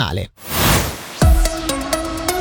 canale.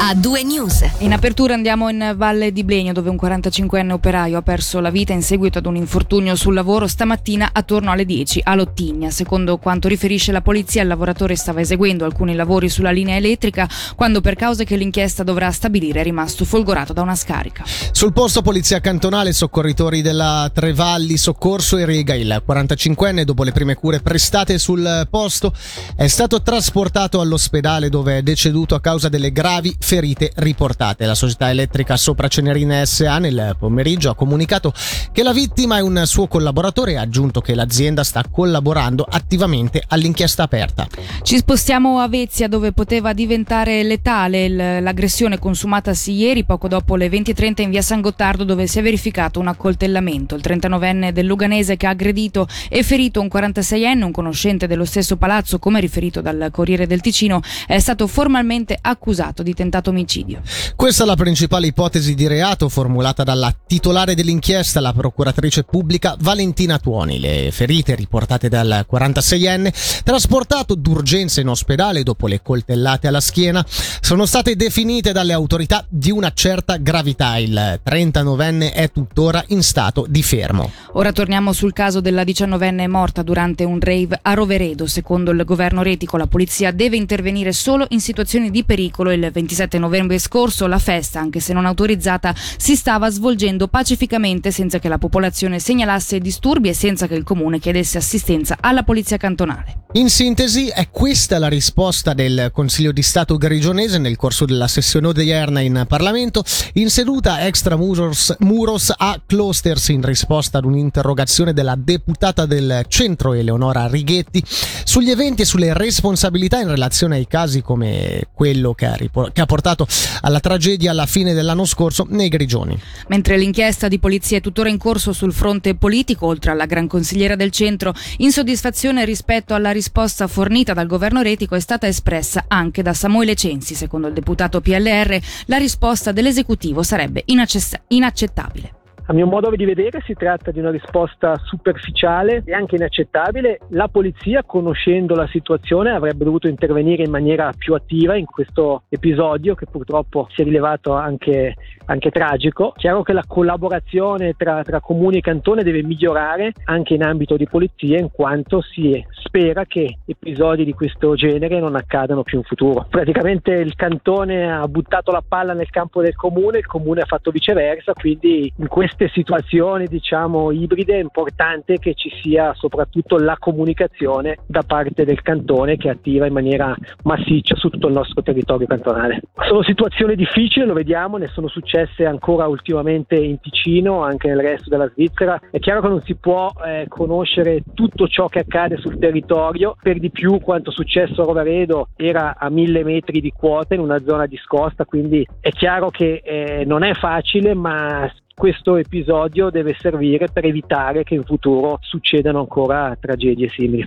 A due news. In apertura andiamo in Valle di Blegno dove un 45enne operaio ha perso la vita in seguito ad un infortunio sul lavoro stamattina attorno alle 10 a Lottigna. Secondo quanto riferisce la polizia il lavoratore stava eseguendo alcuni lavori sulla linea elettrica quando per cause che l'inchiesta dovrà stabilire è rimasto folgorato da una scarica. Sul posto polizia cantonale soccorritori della Trevalli Soccorso e Rega il 45enne dopo le prime cure prestate sul posto è stato trasportato all'ospedale dove è deceduto a causa delle gravi ferite riportate. La società elettrica Sopra Cenerina SA nel pomeriggio ha comunicato che la vittima è un suo collaboratore e ha aggiunto che l'azienda sta collaborando attivamente all'inchiesta aperta. Ci spostiamo a Vezia dove poteva diventare letale l'aggressione consumatasi ieri poco dopo le 20.30 in via San Gottardo dove si è verificato un accoltellamento. Il 39enne del Luganese che ha aggredito e ferito un 46enne, un conoscente dello stesso palazzo come riferito dal Corriere del Ticino, è stato formalmente accusato di tentato tentato omicidio. Questa è la principale ipotesi di reato formulata dalla titolare dell'inchiesta, la procuratrice pubblica Valentina Tuoni. Le ferite riportate dal 46enne, trasportato d'urgenza in ospedale dopo le coltellate alla schiena, sono state definite dalle autorità di una certa gravità. Il 39enne è tuttora in stato di fermo. Ora torniamo sul caso della 19enne morta durante un rave a Roveredo. Secondo il governo retico, la polizia deve intervenire solo in situazioni di pericolo. Il 27 7 novembre scorso la festa, anche se non autorizzata, si stava svolgendo pacificamente senza che la popolazione segnalasse disturbi e senza che il comune chiedesse assistenza alla polizia cantonale. In sintesi, è questa la risposta del Consiglio di Stato grigionese nel corso della sessione odierna in Parlamento, in seduta extra muros, muros a Closters in risposta ad un'interrogazione della deputata del centro Eleonora Righetti sugli eventi e sulle responsabilità in relazione ai casi come quello che ha, ha portato alla tragedia alla fine dell'anno scorso nei Grigioni. Mentre l'inchiesta di polizia è tuttora in corso sul fronte politico, oltre alla Gran Consigliera del Centro, insoddisfazione rispetto alla risposta fornita dal governo retico è stata espressa anche da Samuele Censi. Secondo il deputato PLR, la risposta dell'esecutivo sarebbe inaccettabile. A mio modo di vedere si tratta di una risposta superficiale e anche inaccettabile. La polizia, conoscendo la situazione, avrebbe dovuto intervenire in maniera più attiva in questo episodio che purtroppo si è rilevato anche, anche tragico. Chiaro che la collaborazione tra, tra comuni e cantone deve migliorare anche in ambito di polizia in quanto si spera che episodi di questo genere non accadano più in futuro. Praticamente il cantone ha buttato la palla nel campo del comune, il comune ha fatto viceversa, quindi in questo queste situazioni diciamo ibride è importante che ci sia soprattutto la comunicazione da parte del cantone che attiva in maniera massiccia su tutto il nostro territorio cantonale. Sono situazioni difficili, lo vediamo, ne sono successe ancora ultimamente in Ticino, anche nel resto della Svizzera. È chiaro che non si può eh, conoscere tutto ciò che accade sul territorio, per di più quanto successo a Rovaredo era a mille metri di quota in una zona discosta, quindi è chiaro che eh, non è facile, ma questo episodio deve servire per evitare che in futuro succedano ancora tragedie simili.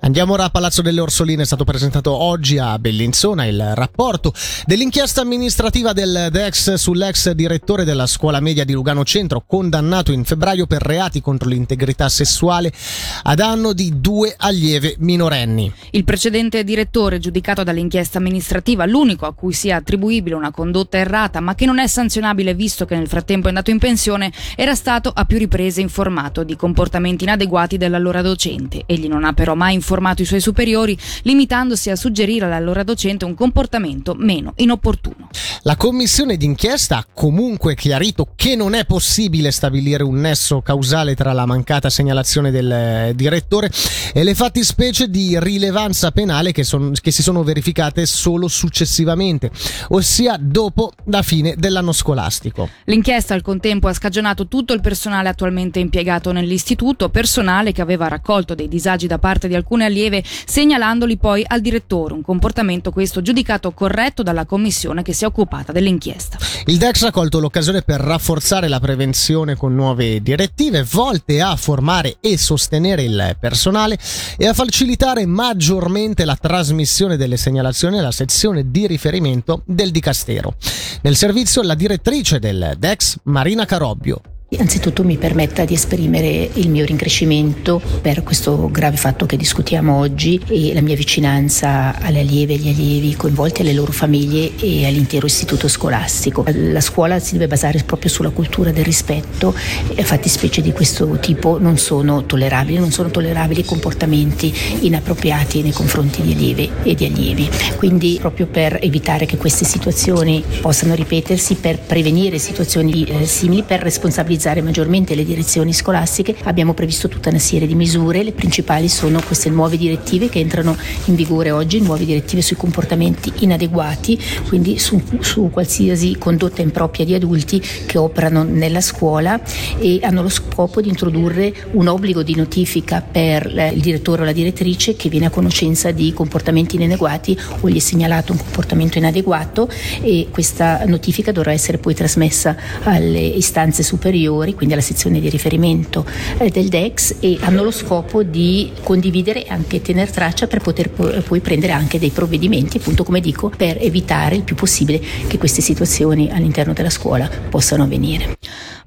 Andiamo ora a Palazzo delle Orsoline, è stato presentato oggi a Bellinzona il rapporto dell'inchiesta amministrativa del DEX sull'ex direttore della scuola media di Lugano Centro, condannato in febbraio per reati contro l'integrità sessuale a danno di due allieve minorenni. Il precedente direttore, giudicato dall'inchiesta amministrativa, l'unico a cui sia attribuibile una condotta errata, ma che non è sanzionabile visto che nel frattempo è andato in pensione, era stato a più riprese informato di comportamenti inadeguati dell'allora docente. Egli non ha però mai informato informato i suoi superiori, limitandosi a suggerire all'allora docente un comportamento meno inopportuno. La commissione d'inchiesta ha comunque chiarito che non è possibile stabilire un nesso causale tra la mancata segnalazione del eh, direttore e le fattispecie di rilevanza penale che, son, che si sono verificate solo successivamente, ossia dopo la fine dell'anno scolastico. L'inchiesta al contempo ha scagionato tutto il personale attualmente impiegato nell'istituto, personale che aveva raccolto dei disagi da parte di alcuni alcune allieve, segnalandoli poi al direttore, un comportamento questo giudicato corretto dalla commissione che si è occupata dell'inchiesta. Il DEX ha colto l'occasione per rafforzare la prevenzione con nuove direttive volte a formare e sostenere il personale e a facilitare maggiormente la trasmissione delle segnalazioni alla sezione di riferimento del Dicastero. Nel servizio la direttrice del DEX, Marina Carobbio, Anzitutto mi permetta di esprimere il mio rincrescimento per questo grave fatto che discutiamo oggi e la mia vicinanza alle allieve e agli allievi coinvolti, alle loro famiglie e all'intero istituto scolastico. La scuola si deve basare proprio sulla cultura del rispetto e fattispecie di questo tipo non sono tollerabili, non sono tollerabili comportamenti inappropriati nei confronti di allievi e di allievi. Quindi proprio per evitare che queste situazioni possano ripetersi, per prevenire situazioni eh, simili, per responsabilizzare utilizzare maggiormente le direzioni scolastiche abbiamo previsto tutta una serie di misure, le principali sono queste nuove direttive che entrano in vigore oggi, nuove direttive sui comportamenti inadeguati, quindi su, su qualsiasi condotta impropria di adulti che operano nella scuola e hanno lo scopo di introdurre un obbligo di notifica per il direttore o la direttrice che viene a conoscenza di comportamenti inadeguati o gli è segnalato un comportamento inadeguato e questa notifica dovrà essere poi trasmessa alle istanze superiori superiori, quindi alla sezione di riferimento eh, del DEX e hanno lo scopo di condividere e anche tenere traccia per poter poi prendere anche dei provvedimenti, appunto come dico, per evitare il più possibile che queste situazioni all'interno della scuola possano avvenire.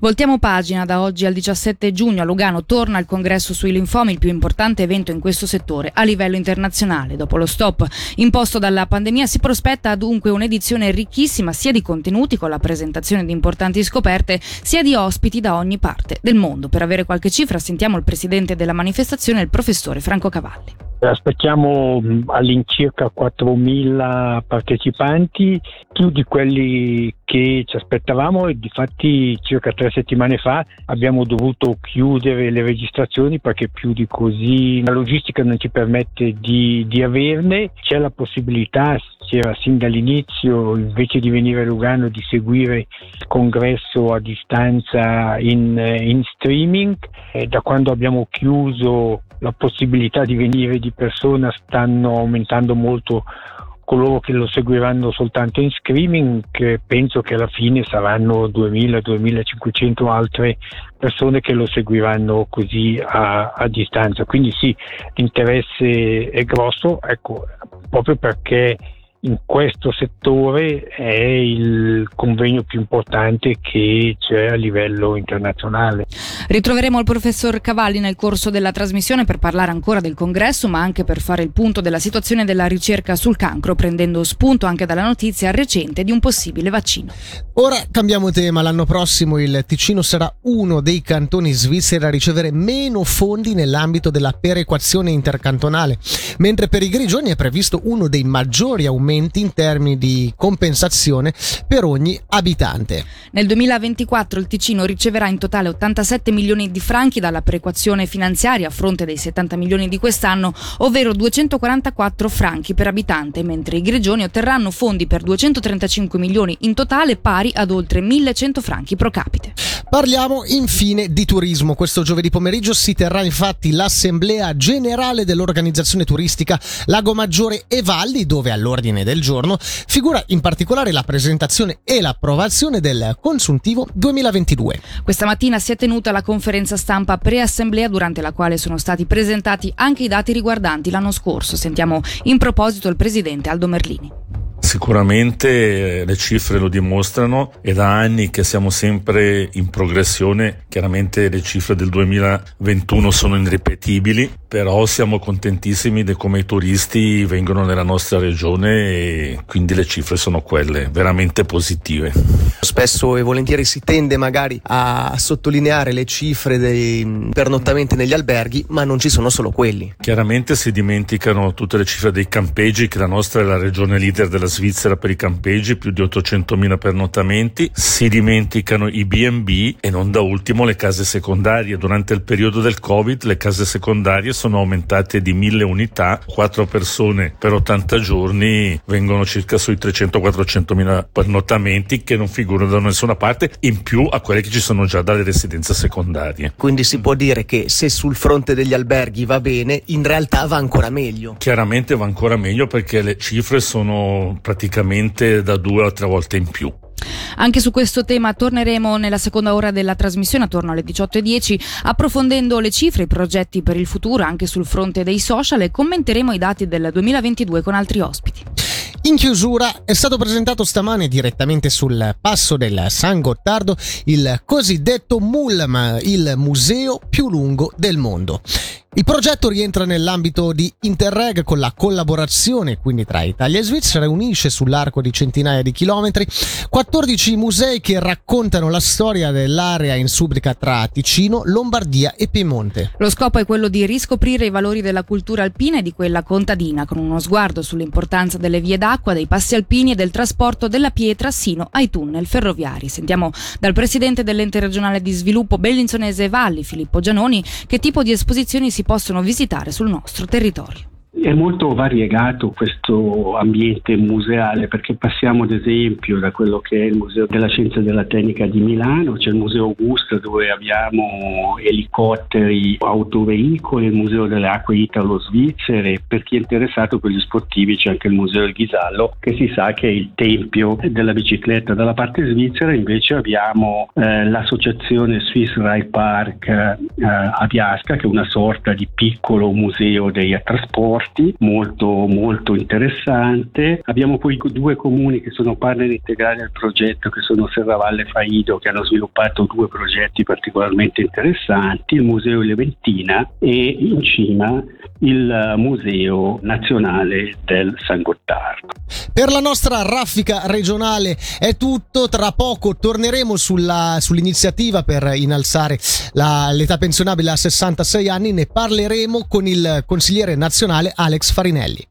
Voltiamo pagina da oggi al 17 giugno a Lugano torna il congresso sui linfomi, il più importante evento in questo settore a livello internazionale. Dopo lo stop imposto dalla pandemia si prospetta dunque un'edizione ricchissima sia di contenuti con la presentazione di importanti scoperte sia di ospiti da ogni parte del mondo. Per avere qualche cifra sentiamo il presidente della manifestazione, il professore Franco Cavalli. Aspettiamo all'incirca 4.000 partecipanti, più di quelli che ci aspettavamo e difatti circa tre settimane fa abbiamo dovuto chiudere le registrazioni perché più di così la logistica non ci permette di, di averne. C'è la possibilità, c'era sin dall'inizio, invece di venire a Lugano, di seguire il congresso a distanza in, in streaming. E da quando abbiamo chiuso la possibilità di venire di persona stanno aumentando molto coloro che lo seguiranno soltanto in streaming, penso che alla fine saranno 2000-2500 altre persone che lo seguiranno così a, a, distanza. Quindi sì, l'interesse è grosso, ecco, proprio perché in questo settore è il convegno più importante che c'è a livello internazionale. Ritroveremo il professor Cavalli nel corso della trasmissione per parlare ancora del congresso, ma anche per fare il punto della situazione della ricerca sul cancro, prendendo spunto anche dalla notizia recente di un possibile vaccino. Ora cambiamo tema, l'anno prossimo il Ticino sarà uno dei cantoni svizzeri a ricevere meno fondi nell'ambito della perequazione intercantonale, mentre per i Grigioni è previsto uno dei maggiori aumenti aumenti in termini di compensazione per ogni abitante. Nel 2024 il Ticino riceverà in totale 87 milioni di franchi dalla perequazione finanziaria a fronte dei 70 milioni di quest'anno, ovvero 244 franchi per abitante, mentre i Grigioni otterranno fondi per 235 milioni in totale pari ad oltre 1100 franchi pro capite. Parliamo infine di turismo. Questo giovedì pomeriggio si terrà infatti l'assemblea generale dell'organizzazione turistica Lago Maggiore e Valli, dove all'ordine del giorno figura in particolare la presentazione e l'approvazione del consuntivo 2022. Questa mattina si è tenuta la conferenza stampa pre-assemblea durante la quale sono stati presentati anche i dati riguardanti l'anno scorso. Sentiamo in proposito il presidente Aldo Merlini. Sicuramente eh, le cifre lo dimostrano, è da anni che siamo sempre in progressione, chiaramente le cifre del 2021 sono irripetibili, però siamo contentissimi di come i turisti vengono nella nostra regione e quindi le cifre sono quelle, veramente positive. Spesso e volentieri si tende magari a sottolineare le cifre dei pernottamenti negli alberghi, ma non ci sono solo quelli. Chiaramente si dimenticano tutte le cifre dei campeggi, che la nostra è la regione leader della Svizzera per i campeggi, più di 800.000 pernottamenti, si dimenticano i B&B e non da ultimo le case secondarie. Durante il periodo del Covid le case secondarie sono aumentate di 1000 unità, 4 persone per 80 giorni vengono circa sui 300-400.000 pernottamenti che non figurano da nessuna parte, in più a quelle che ci sono già dalle residenze secondarie. Quindi si può dire che se sul fronte degli alberghi va bene, in realtà va ancora meglio. Chiaramente va ancora meglio perché le cifre sono praticamente da due o tre volte in più. Anche su questo tema torneremo nella seconda ora della trasmissione attorno alle 18.10 approfondendo le cifre, i progetti per il futuro anche sul fronte dei social e commenteremo i dati del 2022 con altri ospiti. In chiusura è stato presentato stamane direttamente sul passo del San Gottardo il cosiddetto MULM, il museo più lungo del mondo. Il progetto rientra nell'ambito di Interreg con la collaborazione quindi tra Italia e Svizzera e unisce sull'arco di centinaia di chilometri 14 musei che raccontano la storia dell'area in subrica tra Ticino, Lombardia e Piemonte. Lo scopo è quello di riscoprire i valori della cultura alpina e di quella contadina con uno sguardo sull'importanza delle vie d'acqua, dei passi alpini e del trasporto della pietra sino ai tunnel ferroviari. Sentiamo dal presidente dell'ente regionale di sviluppo Bellinzonese Valli, Filippo Gianoni, che tipo di esposizioni si si possono visitare sul nostro territorio. È molto variegato questo ambiente museale perché passiamo ad esempio da quello che è il Museo della Scienza e della Tecnica di Milano, c'è il Museo Augusto dove abbiamo elicotteri, autoveicoli, il Museo delle Acque Italo-Svizzere, per chi è interessato per gli sportivi c'è anche il Museo del Ghisallo che si sa che è il tempio della bicicletta. Dalla parte svizzera invece abbiamo eh, l'associazione Swiss Ride Park eh, a Biasca che è una sorta di piccolo museo dei trasporti forti, molto, molto interessante. Abbiamo poi due comuni che sono partner integrali del progetto, che sono Serravalle e Faido, che hanno sviluppato due progetti particolarmente interessanti, il Museo Leventina e in cima il Museo Nazionale del San Gottardo. Per la nostra raffica regionale è tutto, tra poco torneremo sulla, sull'iniziativa per innalzare la, l'età pensionabile a 66 anni, ne parleremo con il consigliere nazionale Alex Farinelli.